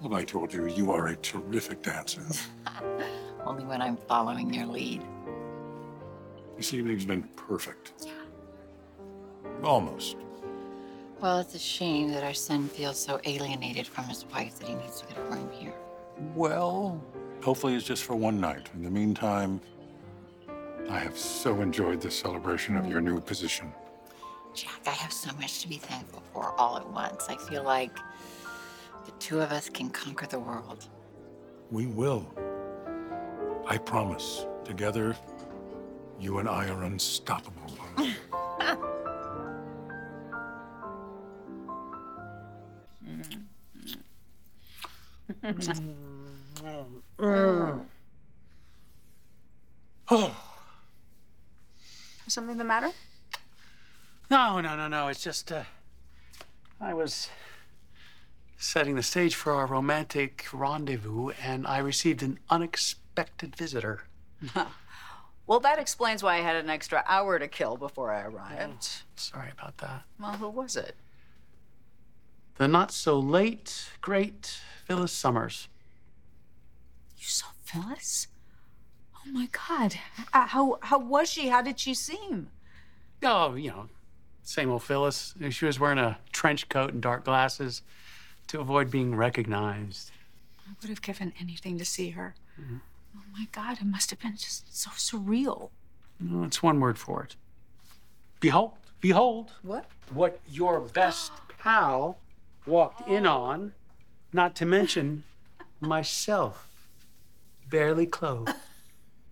Well, I told you, you are a terrific dancer. Only when I'm following your lead. This evening's been perfect. Yeah. Almost. Well, it's a shame that our son feels so alienated from his wife that he needs to get a room here. Well, hopefully it's just for one night. In the meantime, I have so enjoyed the celebration of your new position. Jack, I have so much to be thankful for all at once. I feel like the two of us can conquer the world. We will. I promise. Together, you and I are unstoppable. Oh. Something the matter? No, no, no, no. It's just, uh, I was setting the stage for our romantic rendezvous, and I received an unexpected visitor. Well, that explains why I had an extra hour to kill before I arrived. Mm, sorry about that. Well, who was it? The not so late, great Phyllis Summers. You saw Phyllis? Oh my God. How how was she? How did she seem? Oh, you know, same old Phyllis. She was wearing a trench coat and dark glasses to avoid being recognized. I would have given anything to see her. Mm-hmm. Oh my God, it must have been just so surreal. No, it's one word for it. Behold, behold What? what your best pal walked in oh. on, not to mention myself, barely clothed.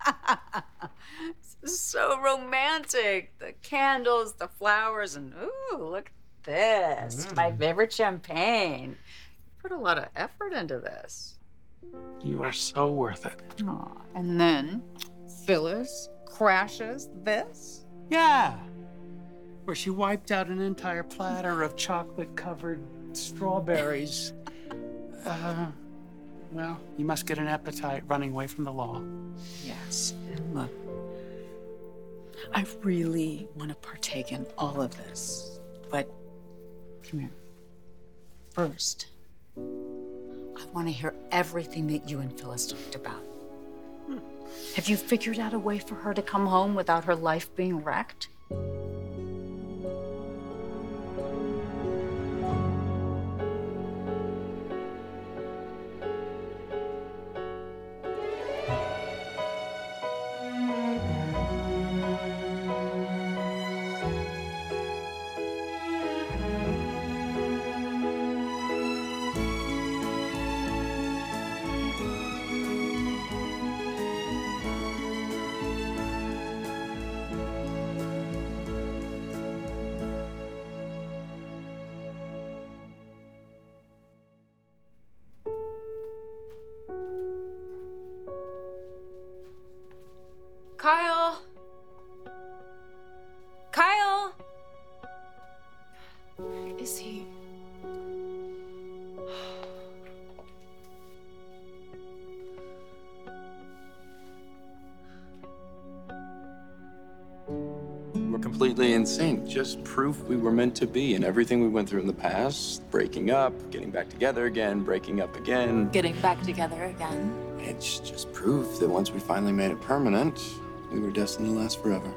So romantic. The candles, the flowers, and ooh, look at this. My mm. favorite champagne. You put a lot of effort into this. You are so worth it. Aw, and then Phyllis crashes this. Yeah. Where she wiped out an entire platter of chocolate covered strawberries. Uh, well, you must get an appetite running away from the law. Yes. And look, I really want to partake in all of this. But come here. First, I want to hear everything that you and Phyllis talked about. Have you figured out a way for her to come home without her life being wrecked? Completely in sync. Just proof we were meant to be and everything we went through in the past breaking up, getting back together again, breaking up again. Getting back together again. It's just proof that once we finally made it permanent, we were destined to last forever.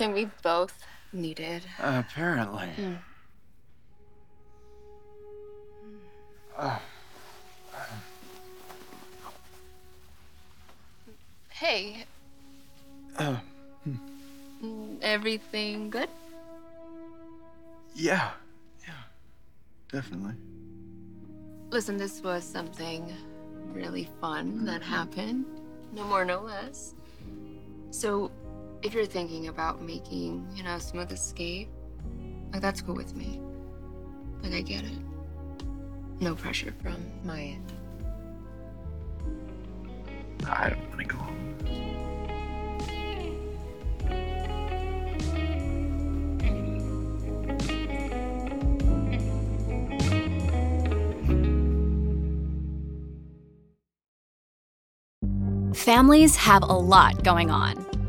Something we both needed. apparently. Hmm. Hey, Uh, hmm. everything good? yeah. Yeah. Definitely. Listen, this was something really fun that mm-hmm. happened. No more, no less. So, if you're thinking about making, you know, a smooth escape, like that's cool with me. Like I get it. No pressure from my end. I don't want to go home. Families have a lot going on.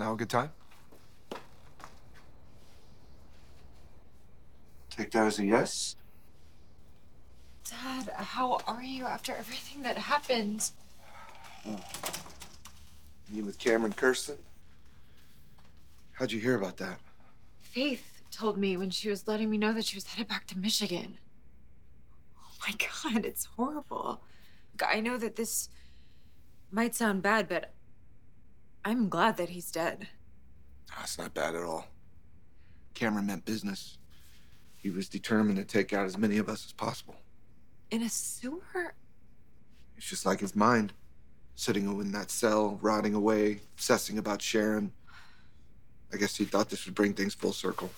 Now a good time? Take that as a yes. Dad, how are you after everything that happened? You with Cameron Kirsten? How'd you hear about that? Faith told me when she was letting me know that she was headed back to Michigan. Oh my god, it's horrible. I know that this might sound bad, but I'm glad that he's dead. That's not bad at all. Cameron meant business. He was determined to take out as many of us as possible. In a sewer? It's just like his mind, sitting in that cell, rotting away, obsessing about Sharon. I guess he thought this would bring things full circle.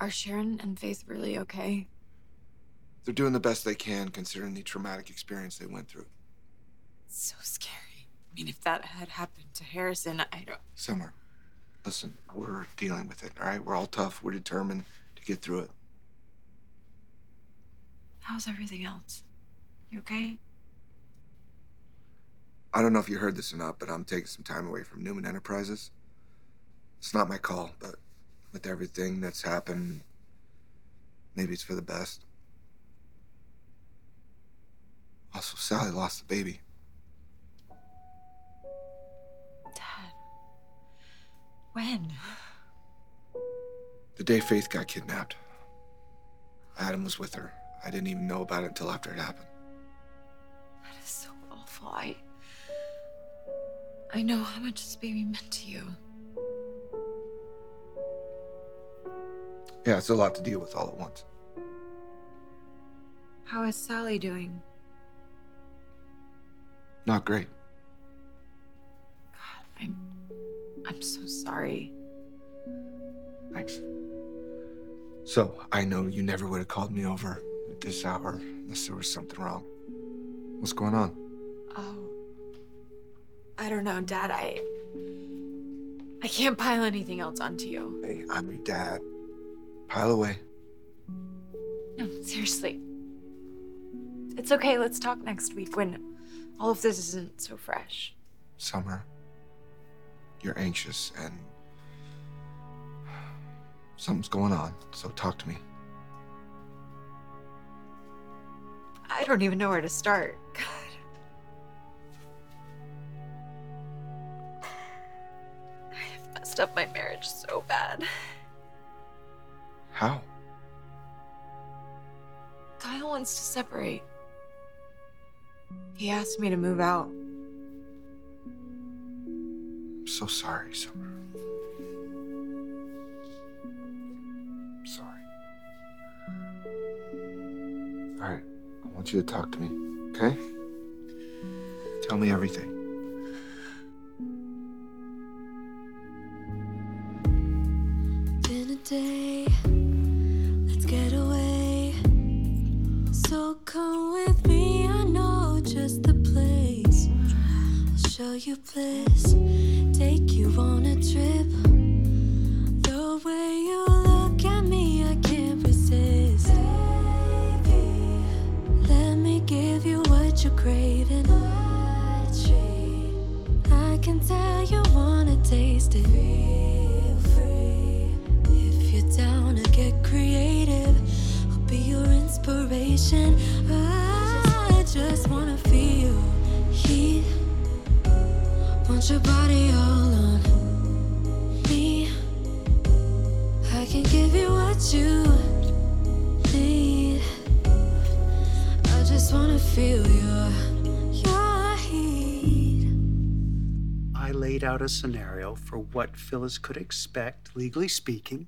Are Sharon and Faith really okay? They're doing the best they can considering the traumatic experience they went through. It's so scary. I mean, if that had happened to Harrison, I don't. Summer, listen, we're dealing with it, all right? We're all tough. We're determined to get through it. How's everything else? You okay? I don't know if you heard this or not, but I'm taking some time away from Newman Enterprises. It's not my call, but with everything that's happened, maybe it's for the best. Also, Sally lost the baby. When? The day Faith got kidnapped. Adam was with her. I didn't even know about it until after it happened. That is so awful. I. I know how much this baby meant to you. Yeah, it's a lot to deal with all at once. How is Sally doing? Not great. God, I'm. I'm so sorry. Thanks. So, I know you never would have called me over at this hour unless there was something wrong. What's going on? Oh. I don't know, Dad. I. I can't pile anything else onto you. Hey, I'm your dad. Pile away. No, seriously. It's okay. Let's talk next week when all of this isn't so fresh. Summer, you're anxious and something's going on, so talk to me. I don't even know where to start. God. I have messed up my marriage so bad. How? Kyle wants to separate. He asked me to move out. So sorry, Summer. Sorry. All right, I want you to talk to me, okay? Tell me everything. Day, let's get away. So come with me, I know just the place. I'll show you bliss, take you on a trip. The way you look at me, I can't resist. Baby, let me give you what you're craving. I can tell you wanna taste it. Feel free. If you're down to get creative, I'll be your inspiration. I just wanna feel heat. I laid out a scenario for what Phyllis could expect, legally speaking,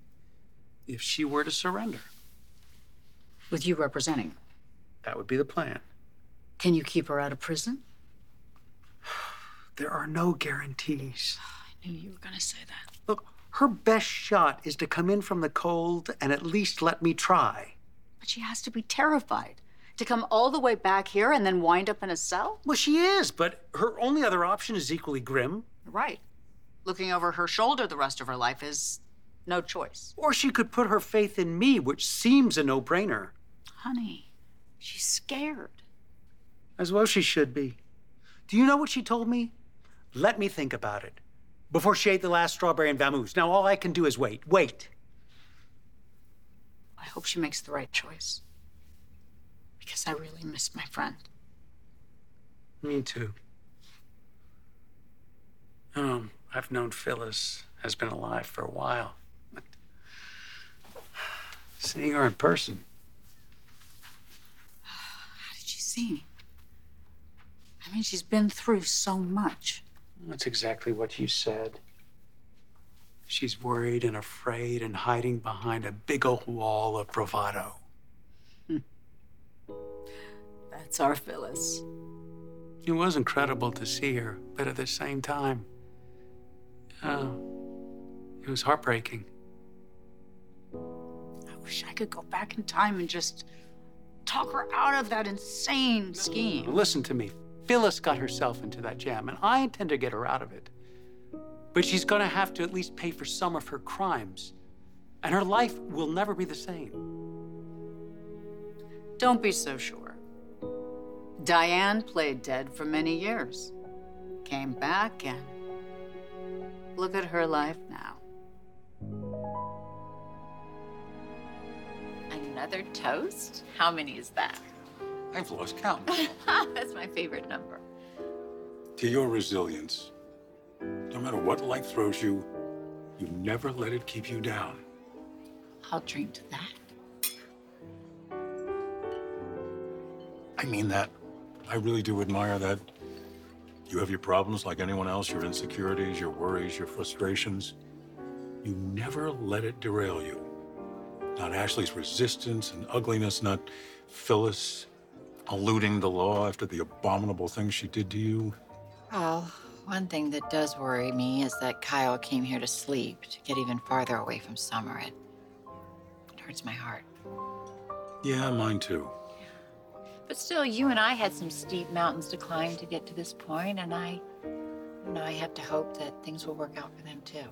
if she were to surrender. With you representing. That would be the plan. Can you keep her out of prison? There are no guarantees. I knew you were going to say that. Look, her best shot is to come in from the cold and at least let me try. But she has to be terrified. To come all the way back here and then wind up in a cell? Well, she is, but her only other option is equally grim. Right. Looking over her shoulder the rest of her life is no choice. Or she could put her faith in me, which seems a no brainer. Honey, she's scared. As well, she should be. Do you know what she told me? Let me think about it before she ate the last strawberry and vamoose. Now, all I can do is wait. Wait. I hope she makes the right choice. Because I really miss my friend. Me too. Um, I've known Phyllis has been alive for a while. But seeing her in person, How did you see me? I mean, she's been through so much. That's exactly what you said. She's worried and afraid and hiding behind a big old wall of bravado. That's our Phyllis. It was incredible to see her, but at the same time, uh, it was heartbreaking. I wish I could go back in time and just talk her out of that insane scheme. Listen to me. Phyllis got herself into that jam, and I intend to get her out of it. But she's going to have to at least pay for some of her crimes, and her life will never be the same. Don't be so sure. Diane played dead for many years, came back, and look at her life now. Another toast? How many is that? I've lost count. That's my favorite number. to your resilience, no matter what life throws you, you never let it keep you down. I'll drink to that. I mean that. I really do admire that. You have your problems like anyone else, your insecurities, your worries, your frustrations. You never let it derail you. Not Ashley's resistance and ugliness, not Phyllis eluding the law after the abominable things she did to you. Well, one thing that does worry me is that Kyle came here to sleep, to get even farther away from Summer. It, it hurts my heart. Yeah, mine too. But still, you and I had some steep mountains to climb to get to this point, and I, you know, I have to hope that things will work out for them too.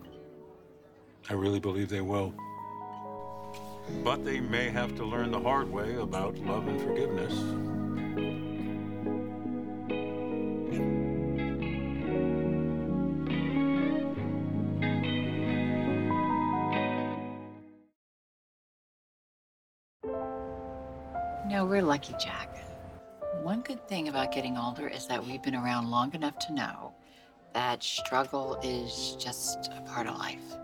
I really believe they will. But they may have to learn the hard way about love and forgiveness. No, we're lucky, Jack. One good thing about getting older is that we've been around long enough to know that struggle is just a part of life.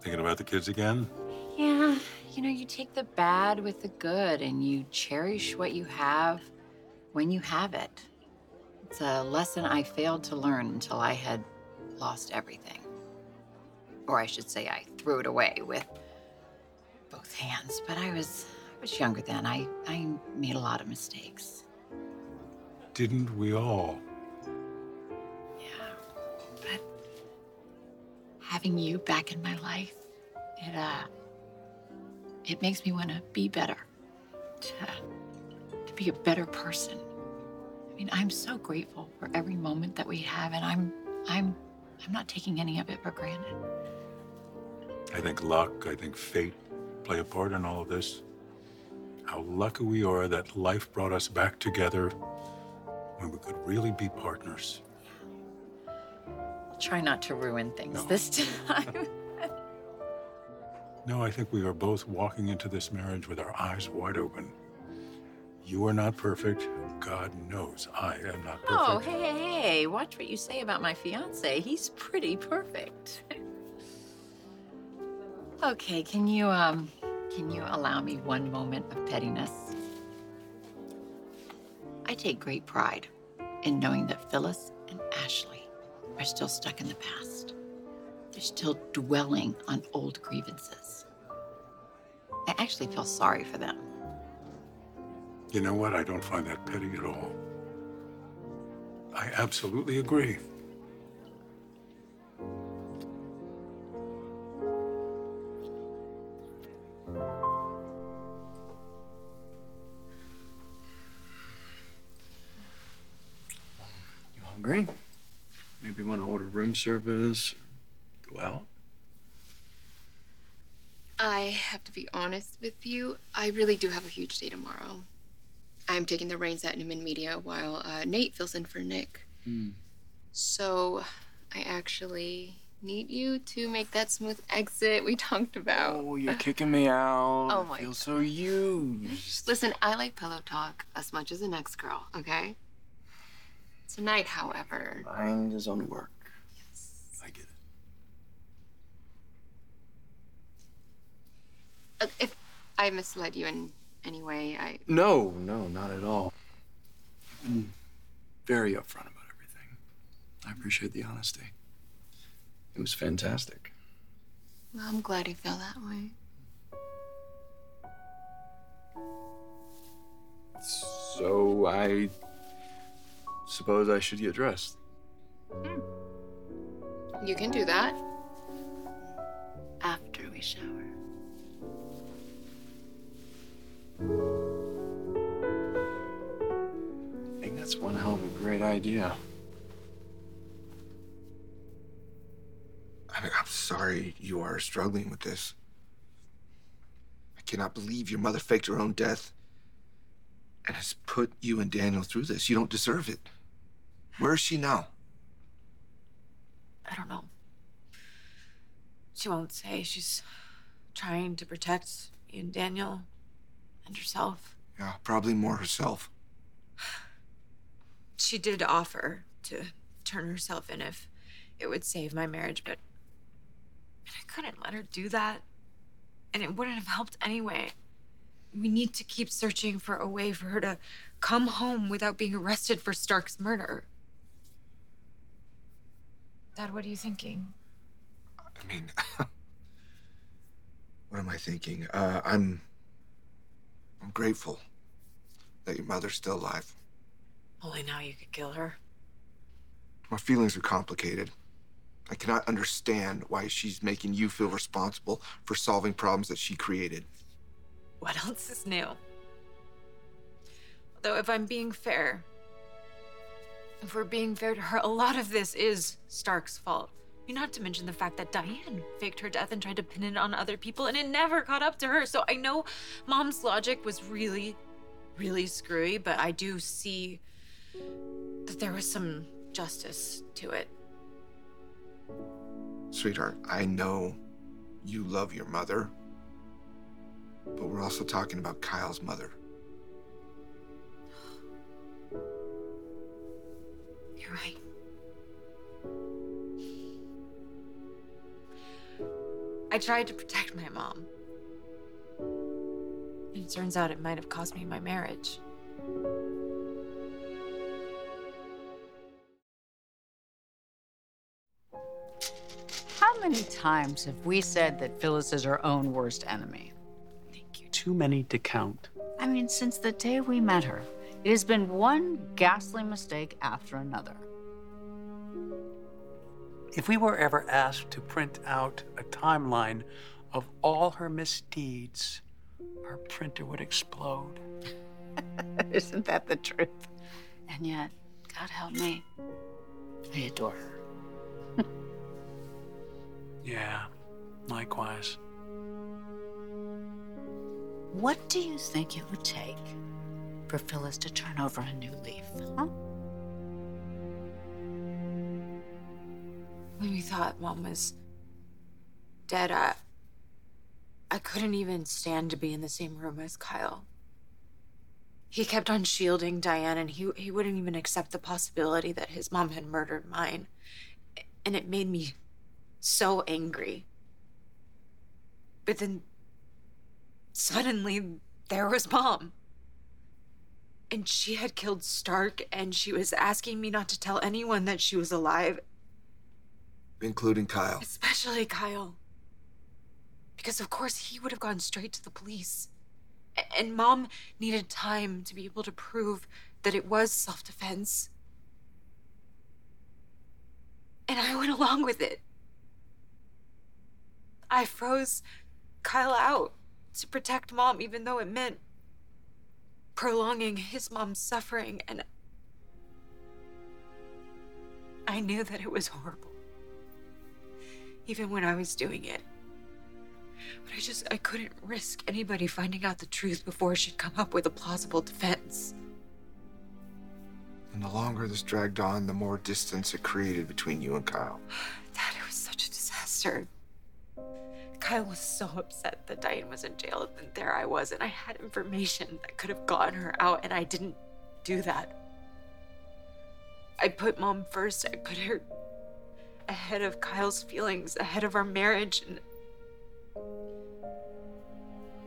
Thinking about the kids again? Yeah, you know, you take the bad with the good and you cherish what you have when you have it. It's a lesson I failed to learn until I had lost everything. Or I should say, I threw it away with both hands. But I was, I was younger then. I, I made a lot of mistakes. Didn't we all? Yeah. But having you back in my life, it uh, it makes me want to be better, to to be a better person. I mean, I'm so grateful for every moment that we have, and I'm I'm I'm not taking any of it for granted. I think luck, I think fate play a part in all of this. How lucky we are that life brought us back together when we could really be partners. I'll try not to ruin things this time. No, I think we are both walking into this marriage with our eyes wide open. You are not perfect. God knows I am not perfect. oh, hey, hey, hey! Watch what you say about my fiance. He's pretty perfect. okay, can you um, can you allow me one moment of pettiness? I take great pride in knowing that Phyllis and Ashley are still stuck in the past. They're still dwelling on old grievances. I actually feel sorry for them. You know what? I don't find that petty at all. I absolutely agree. You hungry? Maybe want to order room service, go out? I have to be honest with you. I really do have a huge day tomorrow. I'm taking the reins at Newman Media while uh, Nate fills in for Nick. Hmm. So I actually need you to make that smooth exit we talked about. Oh, you're kicking me out. Oh my. I feel so used. Listen, I like pillow talk as much as the next girl, okay? Tonight, however, Mind is on work. I get it. uh, Uh, if I misled you in any way, I. No, no, not at all. You've been very upfront about everything. I appreciate the honesty. It was fantastic. Well, I'm glad you feel that way. So I suppose I should get dressed. Hmm. You can do that after we shower. I think that's one hell of a great idea. I mean, I'm sorry you are struggling with this. I cannot believe your mother faked her own death and has put you and Daniel through this. You don't deserve it. Where is she now? I don't know. She won't say. She's trying to protect you and Daniel and herself. Yeah, probably more herself. She did offer to turn herself in if it would save my marriage, but I couldn't let her do that. And it wouldn't have helped anyway. We need to keep searching for a way for her to come home without being arrested for Stark's murder. Dad, what are you thinking? I mean, what am I thinking? Uh, I'm, I'm grateful that your mother's still alive. Only now you could kill her. My feelings are complicated. I cannot understand why she's making you feel responsible for solving problems that she created. What else is new? Though, if I'm being fair, if we're being fair to her, a lot of this is Stark's fault. Mean, Not to mention the fact that Diane faked her death and tried to pin it on other people, and it never caught up to her. So I know mom's logic was really, really screwy, but I do see that there was some justice to it. Sweetheart, I know you love your mother, but we're also talking about Kyle's mother. You're right. I tried to protect my mom. And it turns out it might have cost me my marriage. How many times have we said that Phyllis is her own worst enemy? Thank you. Too many to count. I mean, since the day we met her, it has been one ghastly mistake after another. If we were ever asked to print out a timeline of all her misdeeds, our printer would explode. Isn't that the truth? And yet, God help me, I adore her. Yeah, likewise. What do you think it would take for Phyllis to turn over a new leaf, huh? When we thought mom was dead, I, I couldn't even stand to be in the same room as Kyle. He kept on shielding Diane, and he, he wouldn't even accept the possibility that his mom had murdered mine. And it made me so angry. But then suddenly there was mom. And she had killed Stark, and she was asking me not to tell anyone that she was alive, Including Kyle. especially Kyle. Because, of course, he would have gone straight to the police. And mom needed time to be able to prove that it was self defense. And I went along with it. I froze Kyle out to protect mom, even though it meant prolonging his mom's suffering. And I knew that it was horrible, even when I was doing it. But I just, I couldn't risk anybody finding out the truth before she'd come up with a plausible defense. And the longer this dragged on, the more distance it created between you and Kyle. Dad, it was such a disaster. Kyle was so upset that Diane was in jail, and there I was, and I had information that could have gotten her out, and I didn't do that. I put mom first. I put her ahead of Kyle's feelings, ahead of our marriage, and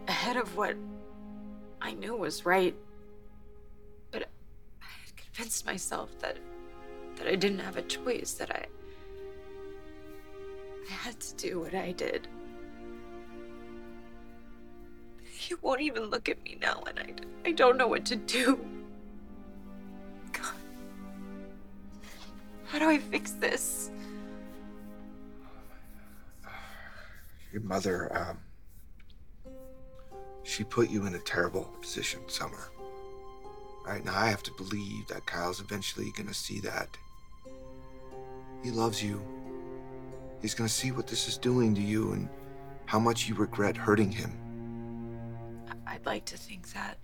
ahead of what I knew was right. But I had convinced myself that that I didn't have a choice, that I I had to do what I did. He won't even look at me now, and I, I don't know what to do. God. How do I fix this? Your mother, um, she put you in a terrible position, Summer. Right now, I have to believe that Kyle's eventually gonna see that. He loves you. He's gonna see what this is doing to you and how much you regret hurting him. I'd like to think that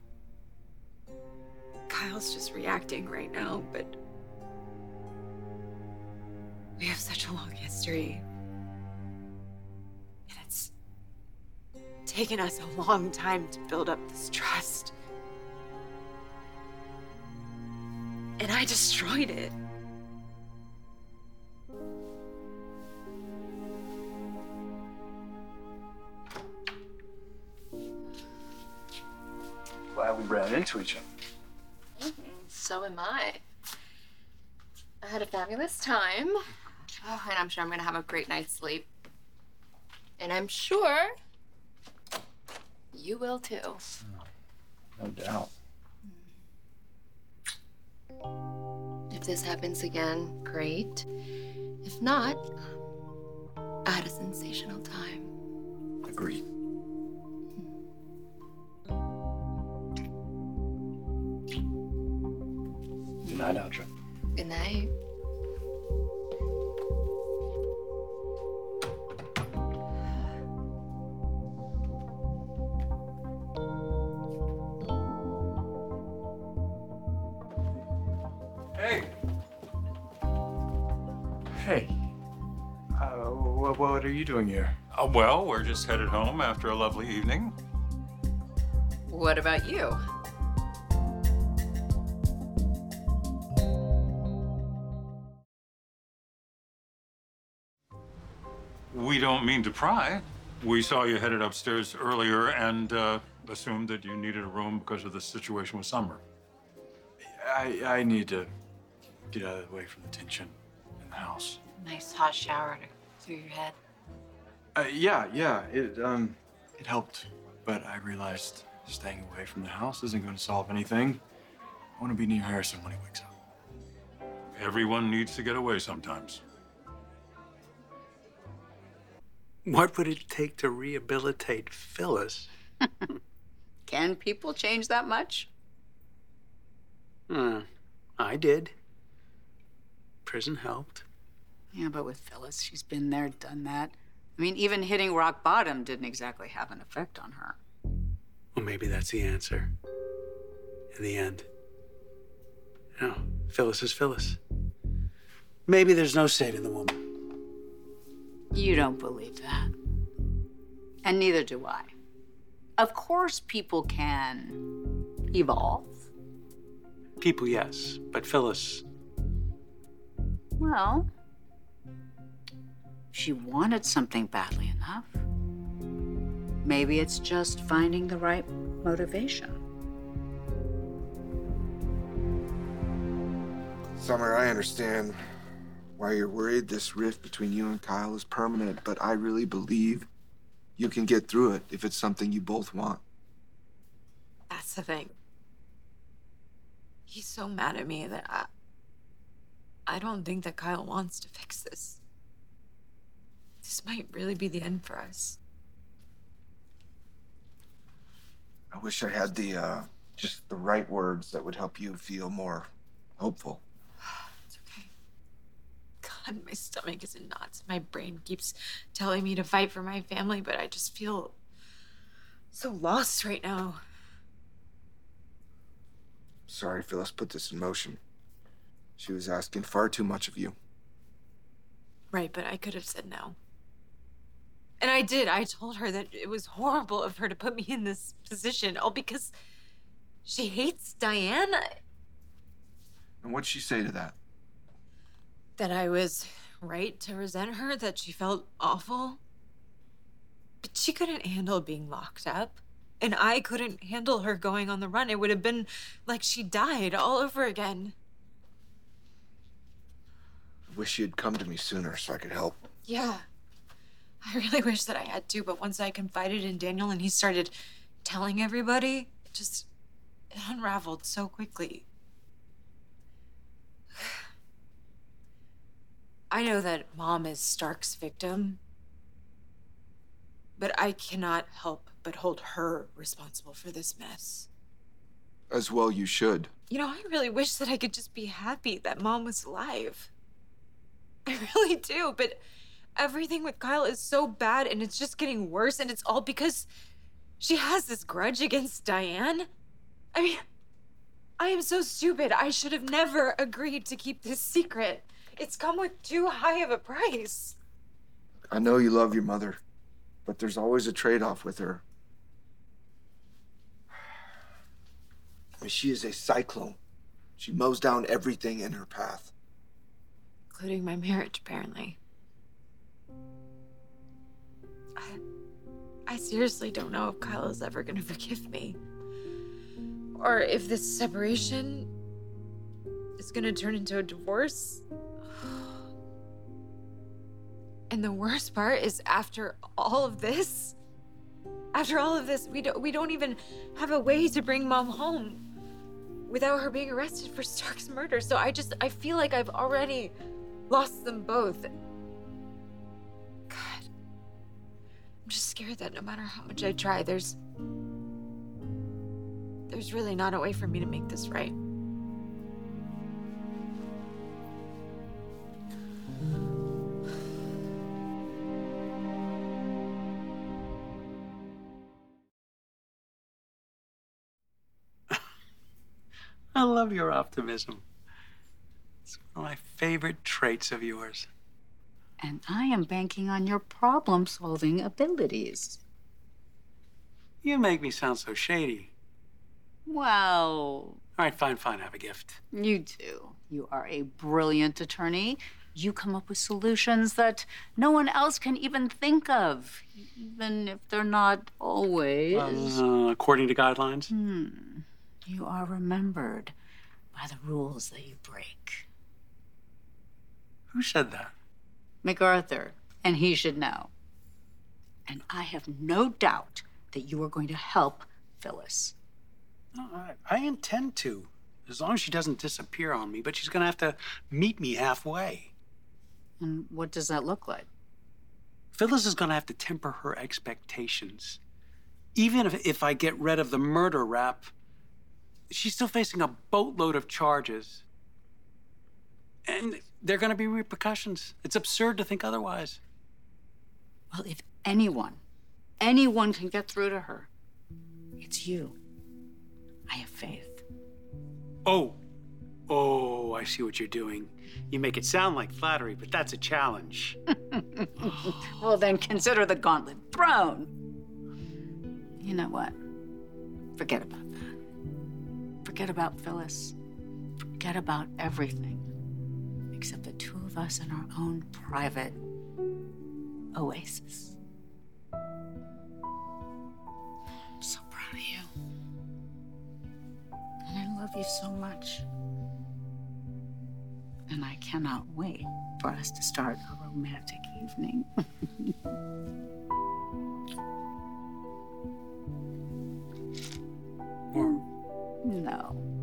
Kyle's just reacting right now, but we have such a long history. Taken us a long time to build up this trust. And I destroyed it. Glad we ran into each other. Mm-hmm. So am I. I had a fabulous time. Oh, and I'm sure I'm gonna have a great night's sleep. And I'm sure you will too. No doubt. If this happens again, great. If not, I had a sensational time. Agreed. Well, we're just headed home after a lovely evening. What about you? We don't mean to pry. We saw you headed upstairs earlier and uh, assumed that you needed a room because of the situation with Summer. I, I need to get out of the way from the tension in the house. Nice hot shower to through your head. Uh, yeah, yeah. It um, it helped, but I realized staying away from the house isn't going to solve anything. I want to be near Harrison when he wakes up. Everyone needs to get away sometimes. What would it take to rehabilitate Phyllis? Can people change that much? Hmm, I did. Prison helped. Yeah, but with Phyllis, she's been there, done that. I mean, even hitting rock bottom didn't exactly have an effect on her. Well, maybe that's the answer. In the end. No, Phyllis is Phyllis. Maybe there's no saving the woman. You don't believe that. And neither do I. Of course, people can evolve. People, yes, but Phyllis, Well, she wanted something badly enough. Maybe it's just finding the right motivation. Summer, I understand why you're worried this rift between you and Kyle is permanent, but I really believe you can get through it if it's something you both want. That's the thing. He's so mad at me that I. I don't think that Kyle wants to fix this. This might really be the end for us. I wish I had the, uh, just the right words that would help you feel more hopeful. It's okay. God, my stomach is in knots. My brain keeps telling me to fight for my family, but I just feel so lost right now. Sorry, Phyllis put this in motion. She was asking far too much of you. Right, but I could have said no. And I did. I told her that it was horrible of her to put me in this position, all because she hates Diane. And what'd she say to that? That I was right to resent her, that she felt awful. But she couldn't handle being locked up. And I couldn't handle her going on the run. It would have been like she died all over again. I wish you'd come to me sooner so I could help. Yeah. I really wish that I had to, but once I confided in Daniel and he started telling everybody, it just it unraveled so quickly. I know that mom is Stark's victim, but I cannot help but hold her responsible for this mess. As well, you should. You know, I really wish that I could just be happy that mom was alive. I really do, but everything with Kyle is so bad and it's just getting worse, and it's all because she has this grudge against Diane. I mean, I am so stupid. I should have never agreed to keep this secret. It's come with too high of a price. I know you love your mother, but there's always a trade off with her. I mean, she is a cyclone. She mows down everything in her path. Including my marriage, apparently. I seriously don't know if Kyle is ever gonna forgive me. Or if this separation is gonna turn into a divorce. And the worst part is after all of this, after all of this, we don't we don't even have a way to bring mom home without her being arrested for Stark's murder. So I just I feel like I've already lost them both. I'm just scared that no matter how much I try, there's there's really not a way for me to make this right. I love your optimism. It's one of my favorite traits of yours. And I am banking on your problem solving abilities. You make me sound so shady. Well, All right, fine, fine. I have a gift. you do. You are a brilliant attorney. You come up with solutions that no one else can even think of, even if they're not always. Uh, according to guidelines. Hmm. You are remembered by the rules that you break. Who said that? MacArthur, and he should know. And I have no doubt that you are going to help Phyllis. No, I, I intend to, as long as she doesn't disappear on me. But she's going to have to meet me halfway. And what does that look like? Phyllis is going to have to temper her expectations. Even if, if I get rid of the murder rap, she's still facing a boatload of charges. And there are going to be repercussions. It's absurd to think otherwise. Well, if anyone, anyone can get through to her, it's you. I have faith. Oh, oh, I see what you're doing. You make it sound like flattery, but that's a challenge. well, then consider the gauntlet thrown. You know what? Forget about that. Forget about Phyllis. Forget about everything. Us in our own private oasis. I'm so proud of you. And I love you so much. And I cannot wait for us to start a romantic evening. No.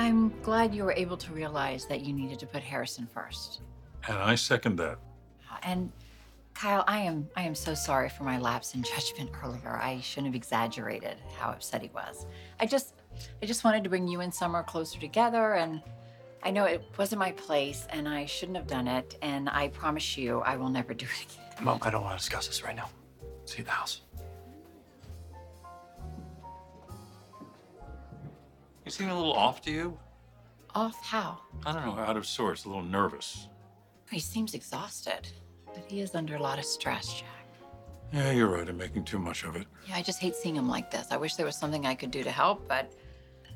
I'm glad you were able to realize that you needed to put Harrison first. and I second that. Uh, and Kyle, I am I am so sorry for my lapse in judgment earlier. I shouldn't have exaggerated how upset he was. I just I just wanted to bring you and Summer closer together and I know it wasn't my place and I shouldn't have done it and I promise you I will never do it again. Mom, I don't want to discuss this right now. See the house. You seem a little off to you? Off how? I don't know, out of sorts, a little nervous. He seems exhausted, but he is under a lot of stress, Jack. Yeah, you're right. I'm making too much of it. Yeah, I just hate seeing him like this. I wish there was something I could do to help, but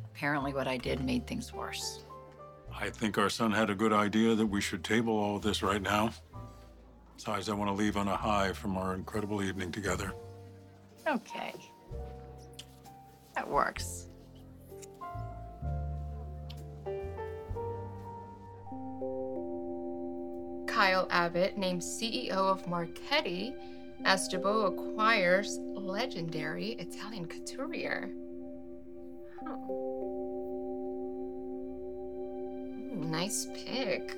apparently what I did made things worse. I think our son had a good idea that we should table all this right now. Besides, I want to leave on a high from our incredible evening together. Okay. That works. Kyle Abbott named CEO of Marchetti as Jabot acquires legendary Italian couturier. Huh. Ooh, nice pick.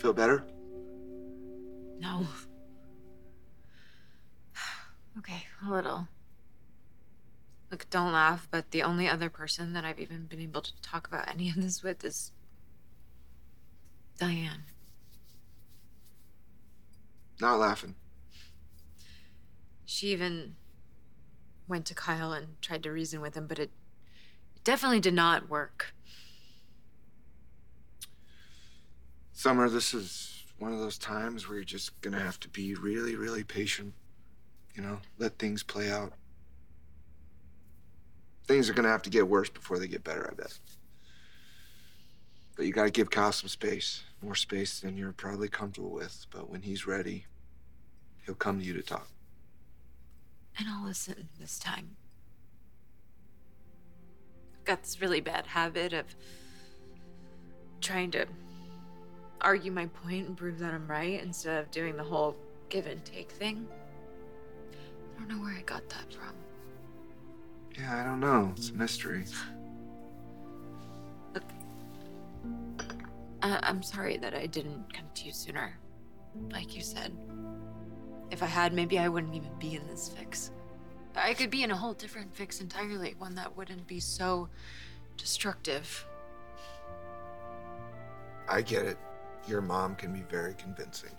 Feel better? No. Okay, a little. Look, don't laugh, but the only other person that I've even been able to talk about any of this with is Diane. Not laughing. She even went to Kyle and tried to reason with him, but it, it definitely did not work. Summer, this is one of those times where you're just gonna have to be really, really patient. You know, let things play out. Things are gonna have to get worse before they get better, I bet. But you gotta give Kyle some space. More space than you're probably comfortable with. But when he's ready, he'll come to you to talk. And I'll listen this time. I've got this really bad habit of trying to argue my point and prove that I'm right instead of doing the whole give and take thing. I don't know where I got that from. Yeah, I don't know. It's a mystery. I- uh, I'm sorry that I didn't come to you sooner. Like you said. If I had, maybe I wouldn't even be in this fix. I could be in a whole different fix entirely, one that wouldn't be so destructive. I get it. Your mom can be very convincing.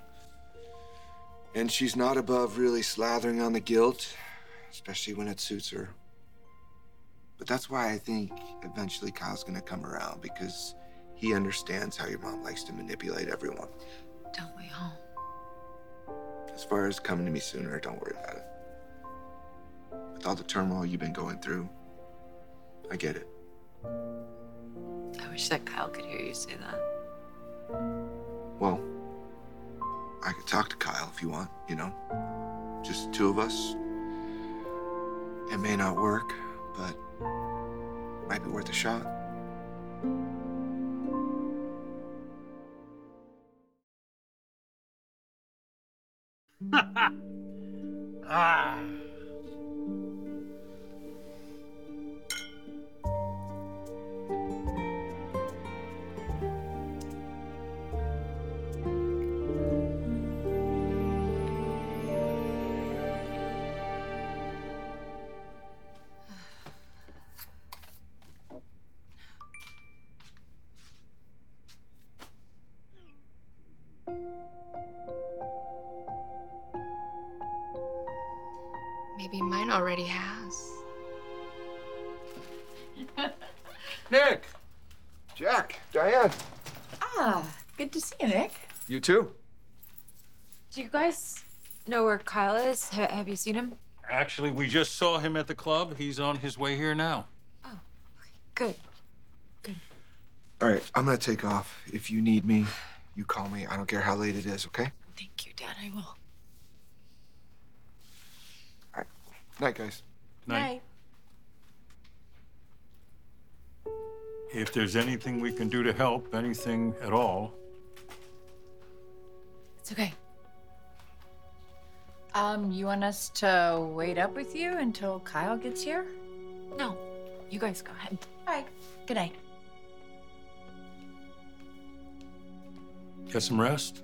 And she's not above really slathering on the guilt, especially when it suits her. But that's why I think eventually Kyle's gonna come around because he understands how your mom likes to manipulate everyone. Don't we all? As far as coming to me sooner, don't worry about it. With all the turmoil you've been going through, I get it. I wish that Kyle could hear you say that. Well, I could talk to Kyle if you want, you know? Just the two of us. It may not work, but it might be worth a shot. Ah. Too? Do you guys know where Kyle is? Ha- have you seen him? Actually, we just saw him at the club. He's on his way here now. Oh, Good. Good. All right, I'm gonna take off. If you need me, you call me. I don't care how late it is, okay? Thank you, Dad. I will. All right. Night, guys. Night. If there's anything we can do to help, anything at all, It's okay. Um, you want us to wait up with you until Kyle gets here? No, you guys go ahead. All right. Good night. get some rest.